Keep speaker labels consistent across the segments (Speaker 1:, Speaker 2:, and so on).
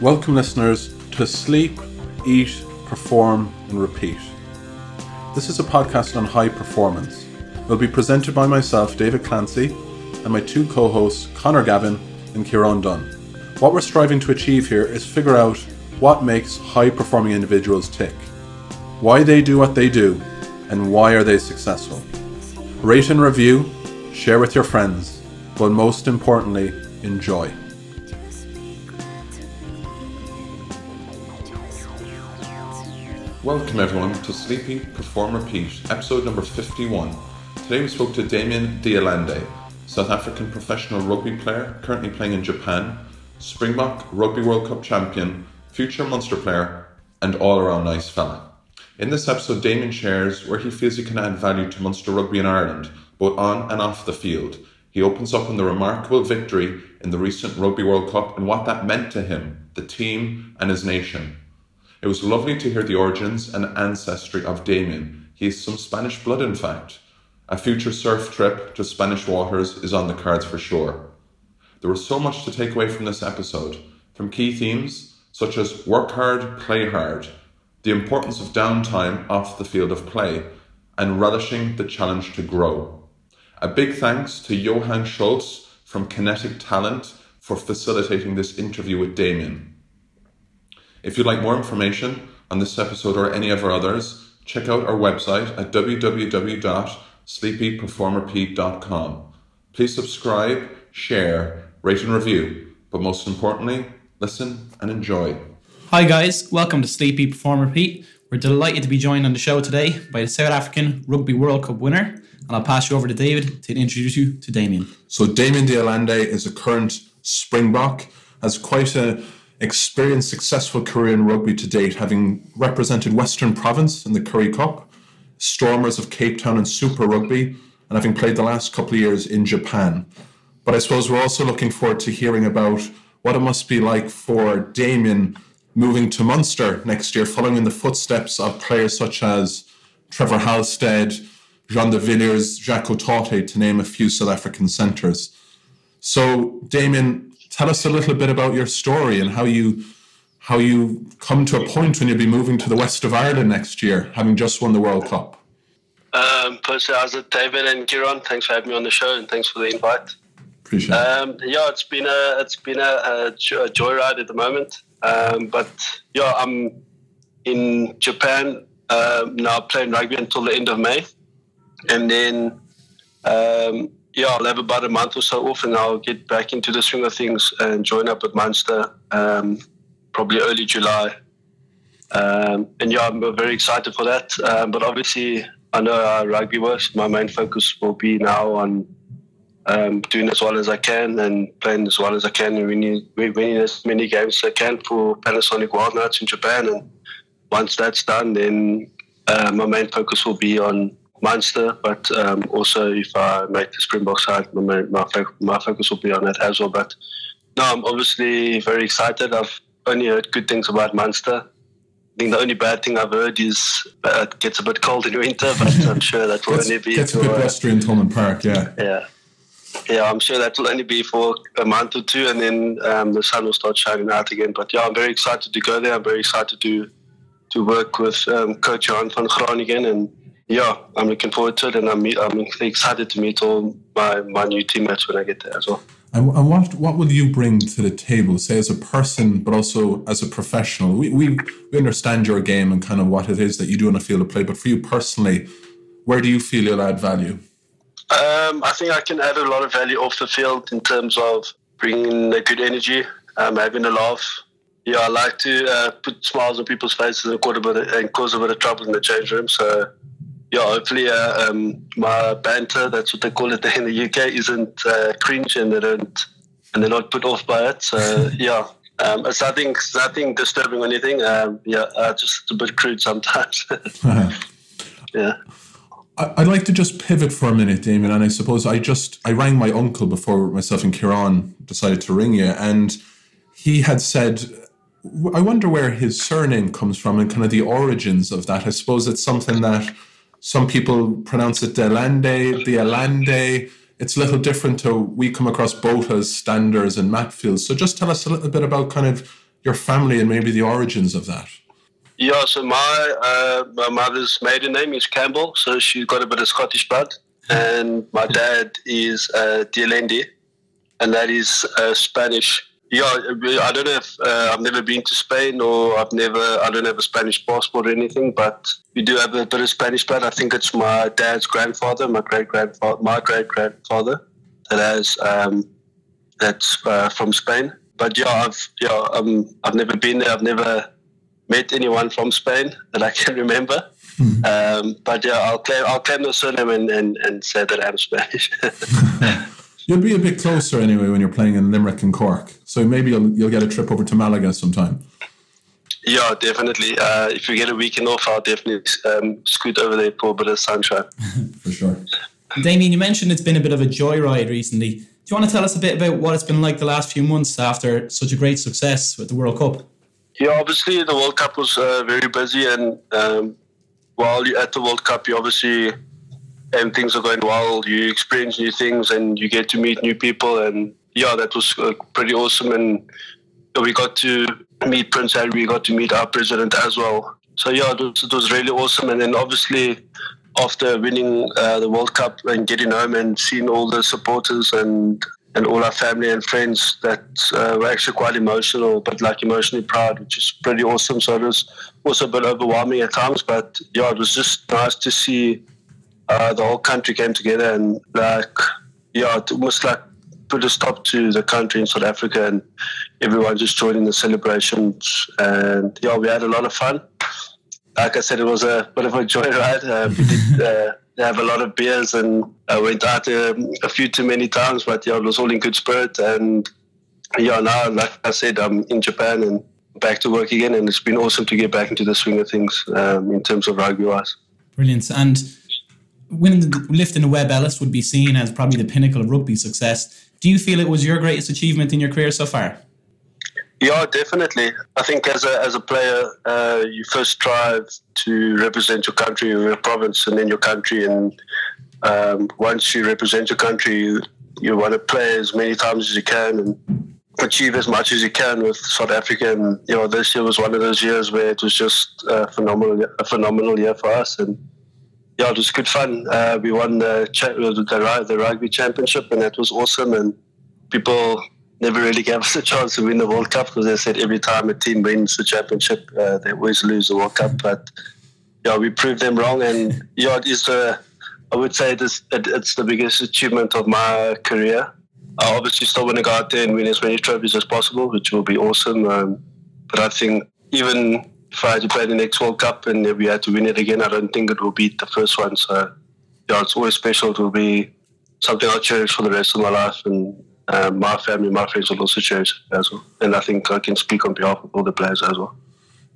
Speaker 1: Welcome, listeners, to Sleep, Eat, Perform, and Repeat. This is a podcast on high performance. It will be presented by myself, David Clancy, and my two co hosts, Connor Gavin and Kieran Dunn. What we're striving to achieve here is figure out what makes high performing individuals tick, why they do what they do, and why are they successful. Rate and review, share with your friends, but most importantly, enjoy. Welcome everyone to Sleep Eat Perform Repeat, episode number 51. Today we spoke to Damian de Allende, South African professional rugby player currently playing in Japan, Springbok Rugby World Cup champion, future Munster player, and all around nice fella. In this episode, Damian shares where he feels he can add value to Munster rugby in Ireland, both on and off the field. He opens up on the remarkable victory in the recent Rugby World Cup and what that meant to him, the team, and his nation. It was lovely to hear the origins and ancestry of Damian. He has some Spanish blood, in fact. A future surf trip to Spanish waters is on the cards for sure. There was so much to take away from this episode, from key themes such as work hard, play hard, the importance of downtime off the field of play, and relishing the challenge to grow. A big thanks to Johan Schultz from Kinetic Talent for facilitating this interview with Damian. If you'd like more information on this episode or any of our others, check out our website at www.sleepeatperformrepeat.com. Please subscribe, share, rate and review, but most importantly, listen and enjoy.
Speaker 2: Hi guys, welcome to Sleep Eat Perform Repeat. We're delighted to be joined on the show today by the South African Rugby World Cup winner, and I'll pass you over to David to introduce you to Damian.
Speaker 1: So Damian de Allende is a current Springbok, has quite a experienced, successful career in rugby to date, having represented Western Province in the Currie Cup, Stormers of Cape Town in Super Rugby, and having played the last couple of years in Japan. But I suppose we're also looking forward to hearing about what it must be like for Damian moving to Munster next year, following in the footsteps of players such as Trevor Halstead, Jean de Villiers, Jaco Taute, to name a few South African centres. So, Damian, tell us a little bit about your story and how you how you come to a point when you'll be moving to the west of Ireland next year, having just won the World Cup.
Speaker 3: Um, personally, as David and Kieran, thanks for having me on the show and thanks for the invite.
Speaker 1: Appreciate it.
Speaker 3: Um, yeah, it's been a it's been a, a, a joyride at the moment. Um, but yeah, I'm in Japan um, now playing rugby until the end of May, and then um, yeah, I'll have about a month or so off, and I'll get back into the swing of things and join up with Munster um, probably early July. Um, and yeah, I'm very excited for that. Um, but obviously, I know how rugby works. My main focus will be now on um, doing as well as I can and playing as well as I can and winning, winning as many games as I can for Panasonic Wildknights in Japan. And once that's done, then uh, my main focus will be on Munster, but um, also if I make the Springbok side, my, my, my focus will be on that as well. But no, I'm obviously very excited. I've only heard good things about Munster. I think the only bad thing I've heard is uh, it gets a bit cold in winter, but I'm sure that will only be
Speaker 1: gets a bit blustery in Thomond Park, yeah.
Speaker 3: Yeah. Yeah, I'm sure that will only be for a month or two, and then um, the sun will start shining out again. But yeah, I'm very excited to go there. I'm very excited to to work with um, Coach Johann van Graan, and yeah, I'm looking forward to it, and I'm I'm excited to meet all my, my new teammates when I get there as well.
Speaker 1: And, and what what will you bring to the table, say as a person, but also as a professional? We, we we understand your game and kind of what it is that you do on a field of play, but for you personally, where do you feel you'll add value?
Speaker 3: Um, I think I can add a lot of value off the field in terms of bringing a good energy, um, having a laugh. Yeah, I like to uh, put smiles on people's faces and cause a bit of, and cause a bit of trouble in the change room. So, yeah, hopefully uh, um, my banter, that's what they call it in the UK, isn't uh, cringe and they don't and they're not put off by it. So, yeah. Um, it's nothing, it's nothing disturbing or anything. Um, yeah, uh, just a bit crude sometimes. yeah.
Speaker 1: I'd like to just pivot for a minute, Damian, and I suppose I just I rang my uncle before myself and Kieran decided to ring you, and he had said, "I wonder where his surname comes from and kind of the origins of that." I suppose it's something that some people pronounce it Delande, the Alande. It's a little different to we come across both as Standers and Matfields. So just tell us a little bit about kind of your family and maybe the origins of that?
Speaker 3: Yeah, so my uh, my mother's maiden name is Campbell, so she's got a bit of Scottish blood, and my dad is uh, de Allende, and that is uh, Spanish. Yeah, I don't know if uh, I've never been to Spain or I've never I don't have a Spanish passport or anything, but we do have a bit of Spanish blood. I think it's my dad's grandfather, my great grandfather, my great grandfather that has um, that's uh, from Spain. But yeah, I've yeah um, I've never been there. I've never met anyone from Spain that I can remember. Mm. Um, but yeah, I'll claim I'll claim the surname and, and, and say that I'm Spanish.
Speaker 1: you'll be a bit closer anyway when you're playing in Limerick and Cork. So maybe you'll you'll get a trip over to Malaga sometime.
Speaker 3: Yeah, definitely. Uh, if we get a weekend off, I'll definitely um, scoot over there for a bit of sunshine.
Speaker 1: for sure.
Speaker 2: Damian, you mentioned it's been a bit of a joyride recently. Do you want to tell us a bit about what it's been like the last few months after such a great success with the World Cup?
Speaker 3: Yeah, obviously the World Cup was uh, very busy, and um, while you're at the World Cup, you obviously and things are going well. You experience new things, and you get to meet new people, and yeah, that was uh, pretty awesome. And we got to meet Prince Harry, we got to meet our president as well. So yeah, it was, it was really awesome. And then obviously after winning uh, the World Cup and getting home and seeing all the supporters and and all our family and friends that uh, were actually quite emotional, but like emotionally proud, which is pretty awesome. So it was also a bit overwhelming at times, but yeah, it was just nice to see uh, the whole country came together and like yeah, it almost like put a stop to the country in South Africa and everyone just joining the celebrations. And yeah, we had a lot of fun. Like I said, it was a bit of a joyride. Uh, we did uh, have a lot of beers and I went out um, a few too many times, but yeah, it was all in good spirit. And yeah, now, like I said, I'm in Japan and back to work again. And it's been awesome to get back into the swing of things um, in terms of rugby wise.
Speaker 2: Brilliant. And winning the, lifting the Webb Ellis would be seen as probably the pinnacle of rugby success. Do you feel it was your greatest achievement in your career so far?
Speaker 3: Yeah, definitely. I think as a as a player, uh, you first strive to represent your country your province, and then your country. And um, once you represent your country, you, you want to play as many times as you can and achieve as much as you can with South Africa. And you know, this year was one of those years where it was just a phenomenal, a phenomenal year for us. And yeah, it was good fun. Uh, we won the, the, the rugby championship, and that was awesome. And people never really gave us a chance to win the World Cup because they said every time a team wins the championship, uh, they always lose the World Cup. But yeah, we proved them wrong, and yeah, it is the I would say this it, it's the biggest achievement of my career. I obviously still want to go out there and win as many trophies as possible, which will be awesome. Um, but I think even if I had to play the next World Cup and if we had to win it again, I don't think it will beat the first one. So, yeah, it's always special. It will be something I'll cherish for the rest of my life. And uh, my family, my friends will also cherish it as well. And I think I can speak on behalf of all the players as well.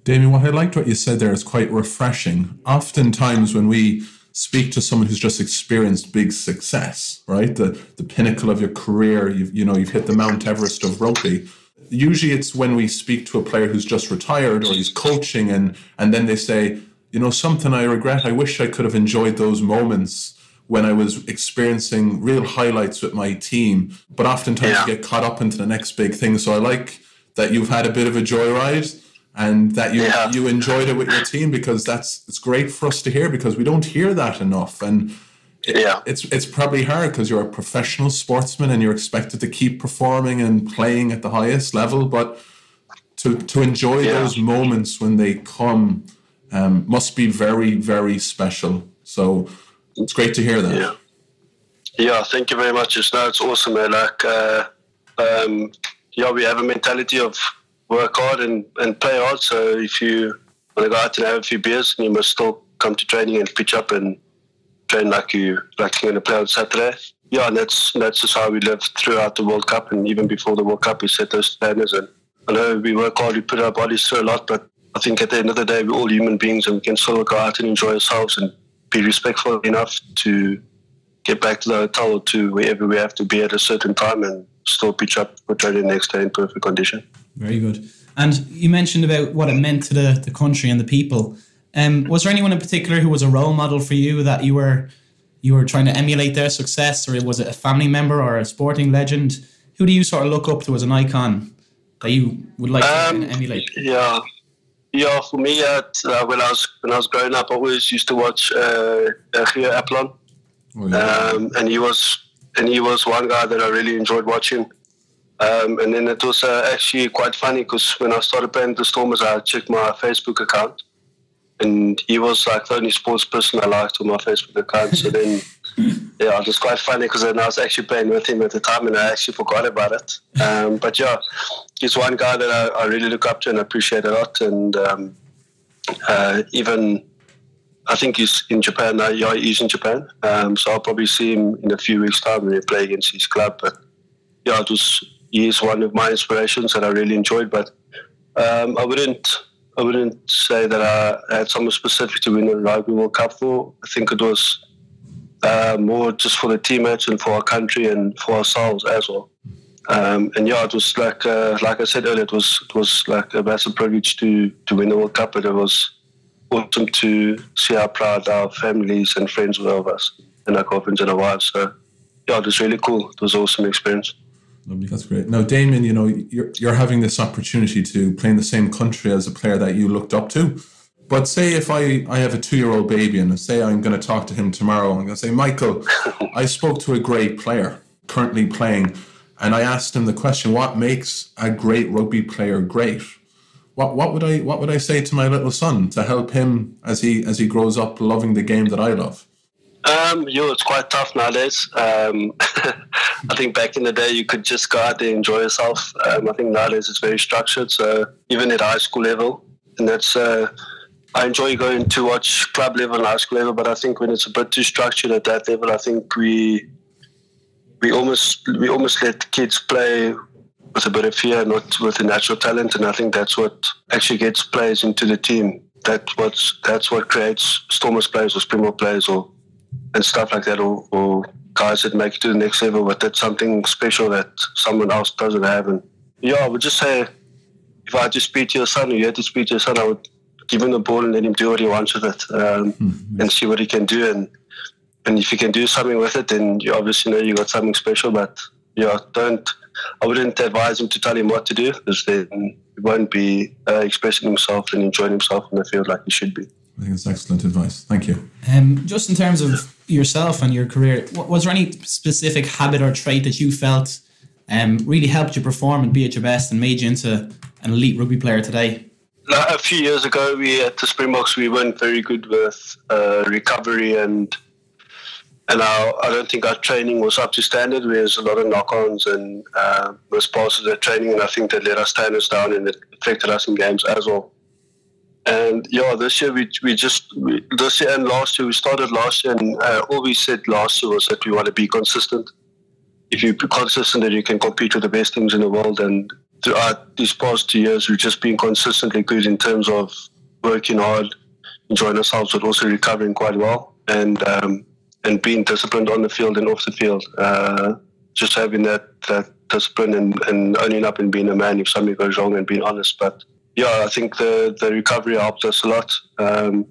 Speaker 1: Damian, what I liked what you said there is quite refreshing. Oftentimes, when we speak to someone who's just experienced big success, right, the the pinnacle of your career, you've you know you've hit the Mount Everest of rugby usually it's when we speak to a player who's just retired or he's coaching and and then they say you know something i regret i wish i could have enjoyed those moments when i was experiencing real highlights with my team but oftentimes yeah. you get caught up into the next big thing so i like that you've had a bit of a joyride and that you yeah. you enjoyed it with your team because that's it's great for us to hear because we don't hear that enough and
Speaker 3: yeah,
Speaker 1: it's it's probably hard because you're a professional sportsman and you're expected to keep performing and playing at the highest level. But to to enjoy yeah. those moments when they come um, must be very very special. So it's great to hear that.
Speaker 3: Yeah, yeah. Thank you very much. It's no, it's awesome. Man. Like, uh, um, yeah, we have a mentality of work hard and, and play hard. So if you want to go out and have a few beers, you must still come to training and pitch up and train like you like you're going to play on Saturday. Yeah, and that's that's just how we lived throughout the World Cup, and even before the World Cup, we set those standards. And I know we work hard, we put our bodies through a lot, but I think at the end of the day, we're all human beings, and we can still go out and enjoy ourselves and be respectful enough to get back to the hotel or to wherever we have to be at a certain time and still pitch up for training next day in perfect condition.
Speaker 2: Very good. And you mentioned about what it meant to the, the country and the people. Um, was there anyone in particular who was a role model for you that you were you were trying to emulate their success, or was it a family member or a sporting legend? Who do you sort of look up to as an icon? that you would like um, to emulate?
Speaker 3: Yeah, yeah. For me, uh, when I was when I was growing up, I always used to watch uh, Gio Aplon, oh, yeah. um, and he was and he was one guy that I really enjoyed watching. Um, and then it was uh, actually quite funny because when I started playing the Stormers, I checked my Facebook account, and he was like the only sports person I liked on my Facebook account. So then, yeah, it was quite funny because then I was actually playing with him at the time, and I actually forgot about it. Um, but yeah, he's one guy that I, I, really look up to and appreciate a lot, and um, uh, even. I think he's in Japan now. Yeah, he's in Japan. Um, so I'll probably see him in a few weeks' time when we play against his club. But yeah, it was he is one of my inspirations that I really enjoyed. But um, I wouldn't I wouldn't say that I had someone specific to win the Rugby World Cup for. I think it was uh, more just for the teammates and for our country and for ourselves as well. Um, and yeah, it was like uh, like I said earlier, it was it was like a massive privilege to to win the World Cup, but it was awesome to see how proud our families and friends were of us and our girlfriends and our wives. So yeah, it was really cool. It was an awesome experience.
Speaker 1: Lovely, that's great. Now, Damian, you know, you're, you're having this opportunity to play in the same country as a player that you looked up to. But say if I, I have a two year old baby and say I'm going to talk to him tomorrow, I'm going to say, Michael, I spoke to a great player currently playing, and I asked him the question, what makes a great rugby player great? What, what would I what would I say to my little son to help him as he as he grows up loving the game that I love?
Speaker 3: Um, yo, it's quite tough nowadays. Um, I think back in the day you could just go out there and enjoy yourself. Um, I think nowadays it's very structured. So even at high school level, and that's uh, I enjoy going to watch club level and high school level. But I think when it's a bit too structured at that level, I think we we almost we almost let kids play with a bit of fear, not with a natural talent. And I think that's what actually gets players into the team. That's what's that's what creates Stormers players or Springbok players or and stuff like that, or, or guys that make it to the next level, but that's something special that someone else doesn't have. And yeah, I would just say if I had to speak to your son, or you had to speak to your son, I would give him the ball and let him do what he wants with it um, mm-hmm. and see what he can do. And and if you can do something with it, then you obviously know you got something special. But yeah, don't. I wouldn't advise him to tell him what to do because then he won't be uh, expressing himself and enjoying himself in the field like he should be.
Speaker 1: I think it's excellent advice. Thank you.
Speaker 2: Um, just in terms of yourself and your career, was there any specific habit or trait that you felt um, really helped you perform and be at your best and made you into an elite rugby player today?
Speaker 3: A few years ago, we at the Springboks we weren't very good with uh, recovery and and our, I don't think our training was up to standard. We had a lot of knock-ons and uh, missed passes at training, and I think that let our standards down and it affected us in games as well. And yeah, this year we, we just, we, this year and last year, we started last year, and uh, all we said last year was that we want to be consistent. If you're consistent, then you can compete with the best teams in the world. And throughout these past two years, we've just been consistently good in terms of working hard, enjoying ourselves, but also recovering quite well, and um, and being disciplined on the field and off the field. Uh, just having that that discipline and, and owning up and being a man if something goes wrong and being honest. But yeah, I think the, the recovery helped us a lot. Um,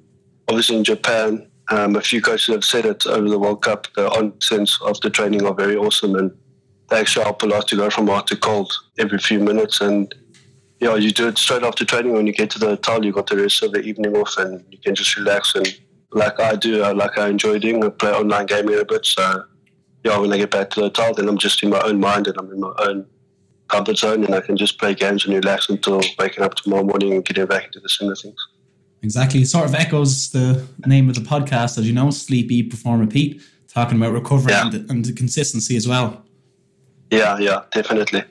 Speaker 3: obviously, in Japan, um, a few coaches have said it over the World Cup. The onsens of the training are very awesome, and they actually help a lot to go from hot to cold every few minutes. And yeah, you do it straight after training. When you get to the hotel, you got the rest of the evening off, and you can just relax. And like I do, I, like I enjoy doing, I play online gaming a bit. So yeah, when I get back to the hotel, then I'm just in my own mind and I'm in my own comfort zone and I can just play games and relax until waking up tomorrow morning and getting back into the swing of things.
Speaker 2: Exactly. It sort of echoes the name of the podcast, as you know, Sleep, Eat, Perform, Repeat, talking about recovery yeah. and, and the consistency as well.
Speaker 3: Yeah, yeah, definitely.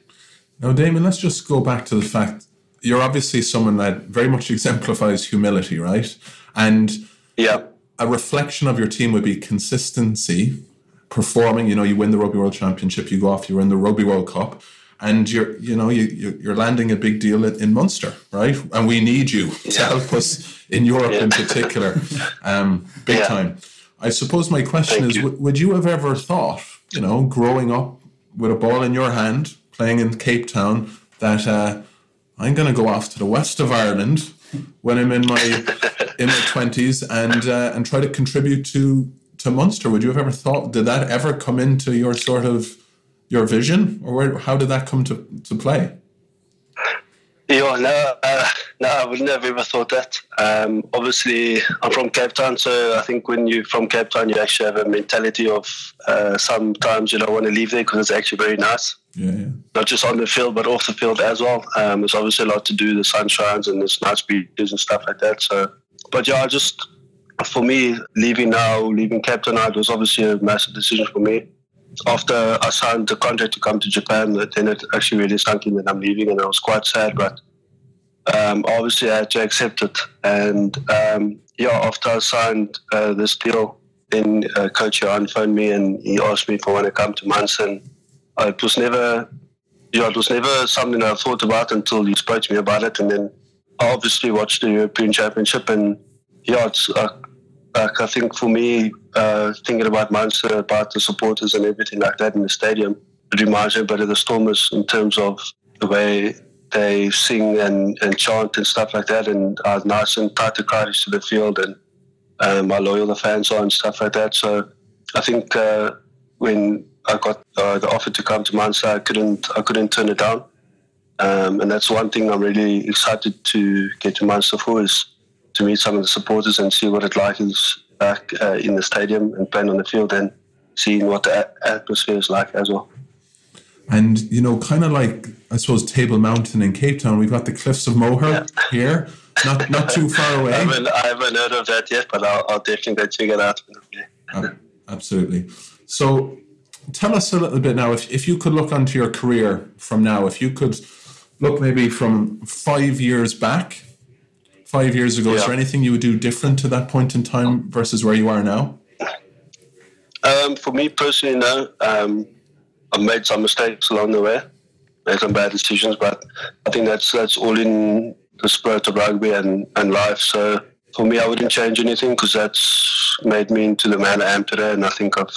Speaker 1: Now, Damian, let's just go back to the fact you're obviously someone that very much exemplifies humility, right? And
Speaker 3: yeah,
Speaker 1: a reflection of your team would be consistency, performing. You know, you win the Rugby World Championship, you go off, you win the Rugby World Cup, and you're you know you you're landing a big deal in, in Munster, right? And we need you yeah. to help us in Europe yeah. in particular, um, big yeah. time. I suppose my question Thank is: you. Would you have ever thought, you know, growing up with a ball in your hand, playing in Cape Town, that uh, I'm going to go off to the west of Ireland when I'm in my in my twenties and uh, and try to contribute to to Munster? Would you have ever thought? Did that ever come into your sort of your vision, or where, how did that come to, to play?
Speaker 3: Yeah, no, uh, no, I would never have ever thought that. Um, obviously, I'm from Cape Town, so I think when you're from Cape Town, you actually have a mentality of uh, sometimes you don't want to leave there because it's actually very nice.
Speaker 1: Yeah, yeah.
Speaker 3: Not just on the field, but off the field as well. Um, there's obviously a lot to do. The sun shines and there's nice beaches and stuff like that. So, but yeah, I just for me, leaving now, leaving Cape Town, it was obviously a massive decision for me after I signed the contract to come to Japan, then it actually really sunk in that I'm leaving, and I was quite sad. But um, obviously, I had to accept it. And um, yeah, after I signed uh, this deal, then uh, Coach Johann phoned me and he asked me if I want to come to Munster. And it was never, yeah, it was never something I thought about until he spoke to me about it. And then I obviously watched the European Championship, and yeah, it's. Like I think for me, uh, thinking about Munster, about the supporters and everything like that in the stadium, it reminds bit of the Stormers in terms of the way they sing and, and chant and stuff like that, and how nice and tight the crowd to the field, and um, how loyal the fans are and stuff like that. So I think uh, when I got uh, the offer to come to Munster, I couldn't I couldn't turn it down, um, and that's one thing I'm really excited to get to Munster for is to meet some of the supporters and see what it like is back uh, in the stadium and playing on the field and seeing what the atmosphere is like as well.
Speaker 1: And you know, kind of like I suppose Table Mountain in Cape Town, we've got the Cliffs of Moher yeah. here, not not too far away.
Speaker 3: I, haven't, I haven't heard of that yet, but I'll, I'll definitely check it out.
Speaker 1: oh, absolutely. So, tell us a little bit now. If if you could look onto your career from now, if you could look maybe from five years back five years ago, yeah. is there anything you would do different to that point in time versus where you are now?
Speaker 3: Um, for me personally, no. Um, I've made some mistakes along the way, made some bad decisions, but I think that's that's all in the spirit of rugby and, and life. So for me, I wouldn't change anything because that's made me into the man I am today, and I think I've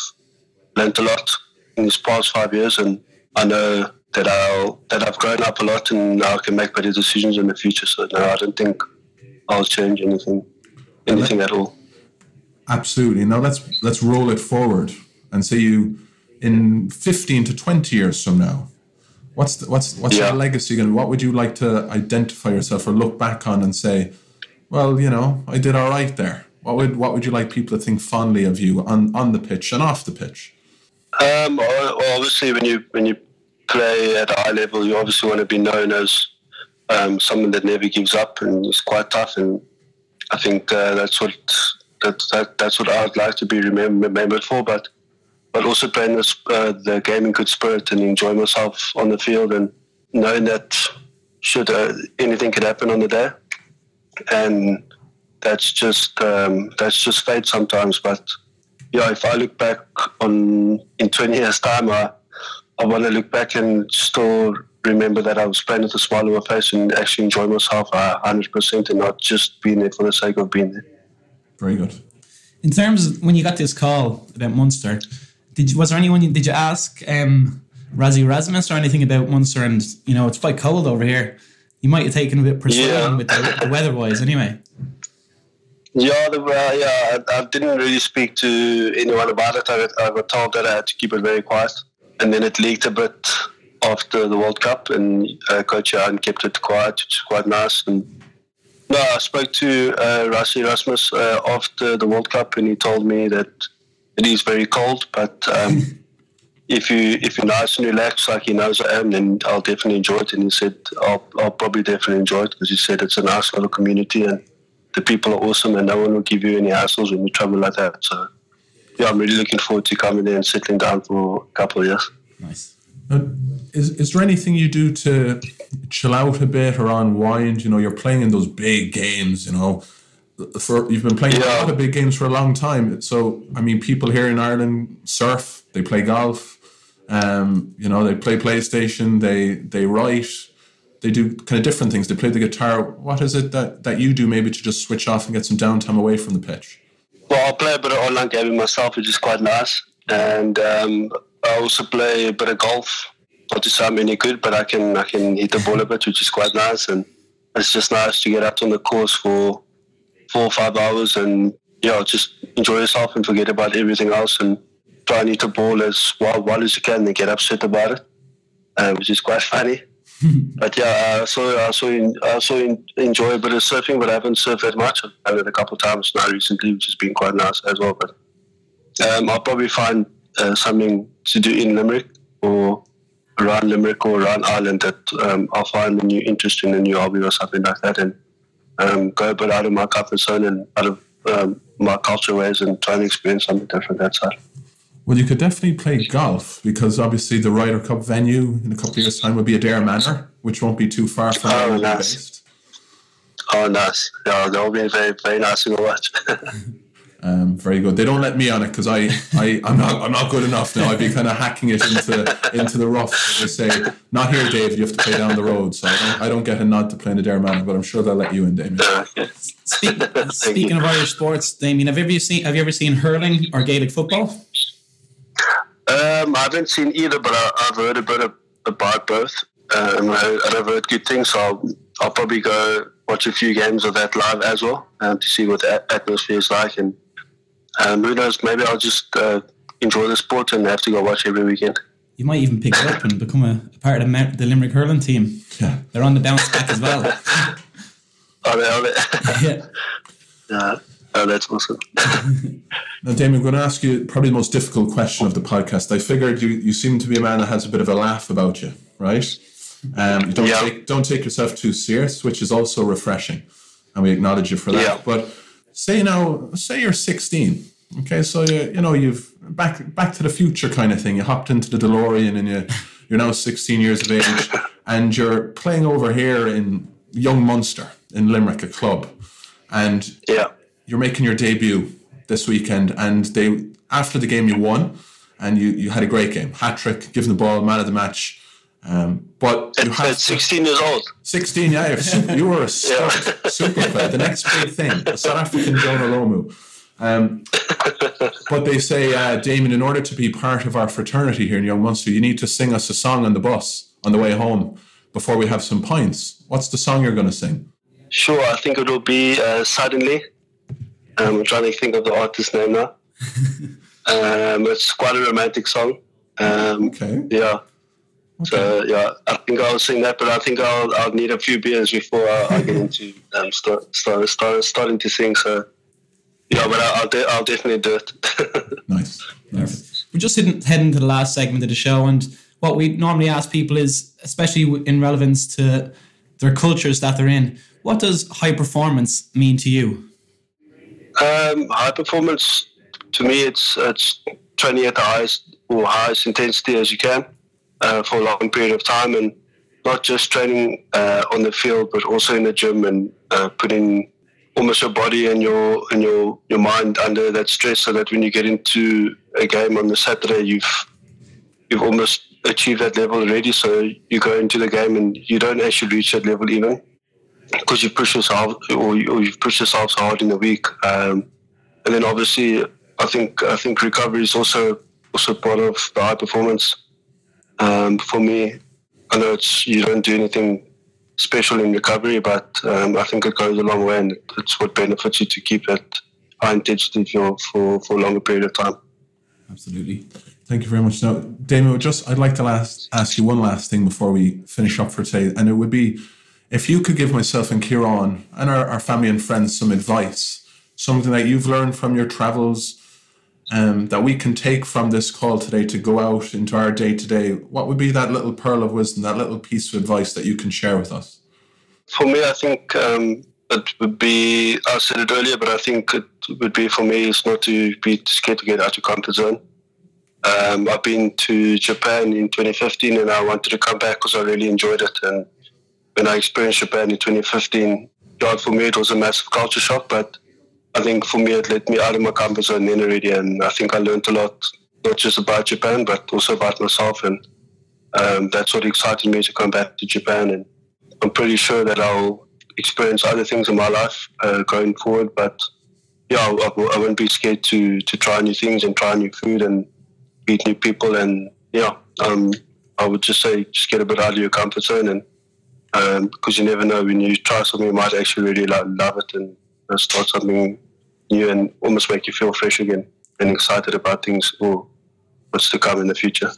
Speaker 3: learned a lot in these past five years, and I know that I'll that I've grown up a lot, and now I can make better decisions in the future. So no, I don't think Change anything, anything at all.
Speaker 1: Absolutely. Now let's let's roll it forward and say you in fifteen to twenty years from now. What's the, what's what's yeah. your legacy and what would you like to identify yourself or look back on and say, well, you know, I did all right there. What would what would you like people to think fondly of you on, on the pitch and off the pitch?
Speaker 3: Um, obviously, when you when you play at a high level, you obviously want to be known as um, someone that never gives up and is quite tough. And I think uh, that's what that, that, that's what I'd like to be remembered for. But but also playing this, uh, the game in good spirit and enjoy myself on the field and knowing that should uh, anything could happen on the day, and that's just um, that's just fate sometimes. But yeah, if I look back on in 20 years' time, I I want to look back and still remember that I was playing with a smile on my face and actually enjoy myself uh, 100% and not just being there for the sake of being there.
Speaker 1: Very good.
Speaker 2: In terms of when you got this call about Munster, did you, was there anyone, did you ask um, Rassie Erasmus or anything about Munster? And, you know, it's quite cold over here. You might have taken a bit persuading yeah. with the, the weather wise anyway.
Speaker 3: Yeah, the, uh, yeah, I, I, didn't really speak to anyone about it. I, I got told that I had to keep it very quiet. And then it leaked a bit after the World Cup, and uh, Coach Johann kept it quiet, which is quite nice. And no, I spoke to uh, Rassie Erasmus uh, after the World Cup, and he told me that it is very cold, but um, if you if you're nice and relaxed like he knows I am, then I'll definitely enjoy it. And he said I'll I'll probably definitely enjoy it because he said it's a nice little community and the people are awesome, and no one will give you any hassles when you travel like that. So yeah, I'm really looking forward to coming there and settling down for a couple of years.
Speaker 2: Nice.
Speaker 1: Is is there anything you do to chill out a bit or unwind? You know, you're playing in those big games. You know, for you've been playing yeah. a lot of big games for a long time. So I mean, people here in Ireland surf, they play golf. Um, you know, they play PlayStation, they they write, they do kind of different things. They play the guitar. What is it that that you do maybe to just switch off and get some downtime away from the pitch?
Speaker 3: Well, I play a bit of online gaming myself, which is quite nice, and um, I also play a bit of golf not to sound any good, but I can I can hit the ball a bit, which is quite nice. And it's just nice to get out on the course for four or five hours and yeah, just enjoy yourself and forget about everything else and try and hit the ball as well, well as you can and get upset about it, uh, which is quite funny. but yeah, I also I also I also enjoy a bit of surfing, but I haven't surfed that much. I've done it a couple of times now recently, which has been quite nice as well. But um, I'll probably find uh, something to do in Limerick or around Limerick or around Ireland that um, I'll find a new interest in a new hobby or something like that, and um, go a bit out of my comfort zone and out of um, my culture ways and try and experience something different that side.
Speaker 1: Well, you could definitely play golf because obviously the Ryder Cup venue in a couple of years' time would be Adare Manor, which won't be too far from
Speaker 3: oh,
Speaker 1: where
Speaker 3: nice.
Speaker 1: based.
Speaker 3: Oh, nice. Yeah, that will be very, very nice to watch.
Speaker 1: Um, very good. They don't let me on it because I, I, I'm not, I'm not good enough now. I'd be kind of hacking it into, into the rough. They say, not here, Dave. You have to play down the road. So I don't, I don't get a nod to play in the Adare Manor, but I'm sure they'll let you in, Damian.
Speaker 2: Speak, speaking of Irish sports, Damian, have you ever seen, have you ever seen hurling or Gaelic football?
Speaker 3: Um, I haven't seen either, but I, have heard a bit of, about both. Um, I, I've heard good things, so I'll, I'll probably go watch a few games of that live as well um, to see what the atmosphere is like and um, who knows? Maybe I'll just uh, enjoy the sport and have to go watch every weekend.
Speaker 2: You might even pick it up and become a, a part of the, the Limerick hurling team.
Speaker 1: Yeah,
Speaker 2: they're on the bounce back as well.
Speaker 3: are they? Are they?
Speaker 2: yeah.
Speaker 3: Yeah. Oh, that's awesome.
Speaker 1: now, Damian, I'm going to ask you probably the most difficult question of the podcast. I figured you, you seem to be a man that has a bit of a laugh about you, right? Um, you don't
Speaker 3: yeah.
Speaker 1: take don't take yourself too serious, which is also refreshing, and we acknowledge you for that.
Speaker 3: Yeah.
Speaker 1: But say now, say you're 16. Okay, so you you know you've back back to the future kind of thing. You hopped into the DeLorean and you you're now 16 years of age, and you're playing over here in Young Munster in Limerick, a club, and
Speaker 3: yeah,
Speaker 1: you're making your debut this weekend. And they after the game you won, and you you had a great game, hat trick, giving the ball, man of the match. Um, but
Speaker 3: you have 16 years old.
Speaker 1: 16, yeah, you were a stud, yeah. super player. The next big thing, the South African Jonah Lomu. Um, but they say, uh, Damian, in order to be part of our fraternity here in Young Munster, you need to sing us a song on the bus on the way home before we have some points. What's the song you're going to sing?
Speaker 3: Sure, I think it will be uh, Suddenly. Um, I'm trying to think of the artist's name now. um, it's quite a romantic song. Um,
Speaker 1: okay.
Speaker 3: Yeah. Okay. So yeah, I think I'll sing that, but I think I'll I'll need a few beers before I, I get into um, start, start, start starting to sing. So yeah, but I'll de- I'll definitely do it.
Speaker 1: nice. nice.
Speaker 2: We're just heading, heading to the last segment of the show, and what we normally ask people is, especially in relevance to their cultures that they're in, what does high performance mean to you?
Speaker 3: Um, high performance to me, it's it's training at the highest or highest intensity as you can uh, for a long period of time, and not just training uh, on the field, but also in the gym and uh, putting almost your body and your and your your mind under that stress, so that when you get into a game on the Saturday, you've you've almost achieved that level already. So you go into the game and you don't actually reach that level even because you push yourself or, you, or you've pushed yourself hard in the week. Um, and then obviously, I think I think recovery is also also part of the high performance. Um, for me, I know it's you don't do anything special in recovery, but um, I think it goes a long way, and it's what benefits you to keep that high intensity for for, for a longer period of time.
Speaker 1: Absolutely. Thank you very much. Now, Damian, just I'd like to last, ask you one last thing before we finish up for today, and it would be if you could give myself and Kieran and our, our family and friends some advice, something that you've learned from your travels, um, that we can take from this call today to go out into our day to day, what would be that little pearl of wisdom, that little piece of advice that you can share with us?
Speaker 3: For me, I think um, it would be, I said it earlier, but I think it would be for me is not to be scared to get out of comfort zone. Um, I've been to Japan in 2015 and I wanted to come back because I really enjoyed it. And when I experienced Japan in 2015, God, for me, it was a massive culture shock, but I think for me, it let me out of my comfort zone then already. And I think I learned a lot, not just about Japan, but also about myself. And um, that's what excited me to come back to Japan. And I'm pretty sure that I'll experience other things in my life uh, going forward. But yeah, I, I, won't be scared to, to try new things and try new food and meet new people. And yeah, um, I would just say just get a bit out of your comfort zone and um, because you never know when you try something, you might actually really love, love it and start something new and almost make you feel fresh again and excited about things or what's to come in the future.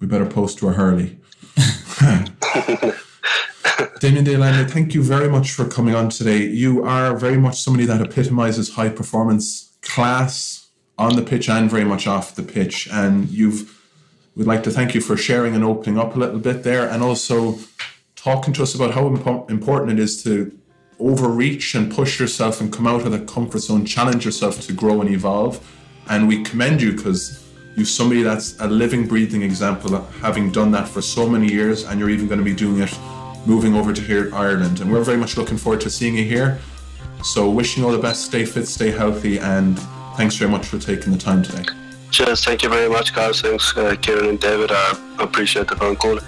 Speaker 1: We better post to a Hurley. Damian De thank you very much for coming on today. You are very much somebody that epitomizes high performance class on the pitch and very much off the pitch. And you've we'd like to thank you for sharing and opening up a little bit there and also talking to us about how impo- important it is to overreach and push yourself and come out of the comfort zone, challenge yourself to grow and evolve. And we commend you because you're somebody that's a living, breathing example of having done that for so many years, and you're even going to be doing it moving over to here Ireland. And we're very much looking forward to seeing you here. So, wishing you all the best, stay fit, stay healthy, and thanks very much for taking the time today.
Speaker 3: Cheers. Thank you very much, guys. Thanks, uh, Kieran and David. I appreciate the phone call.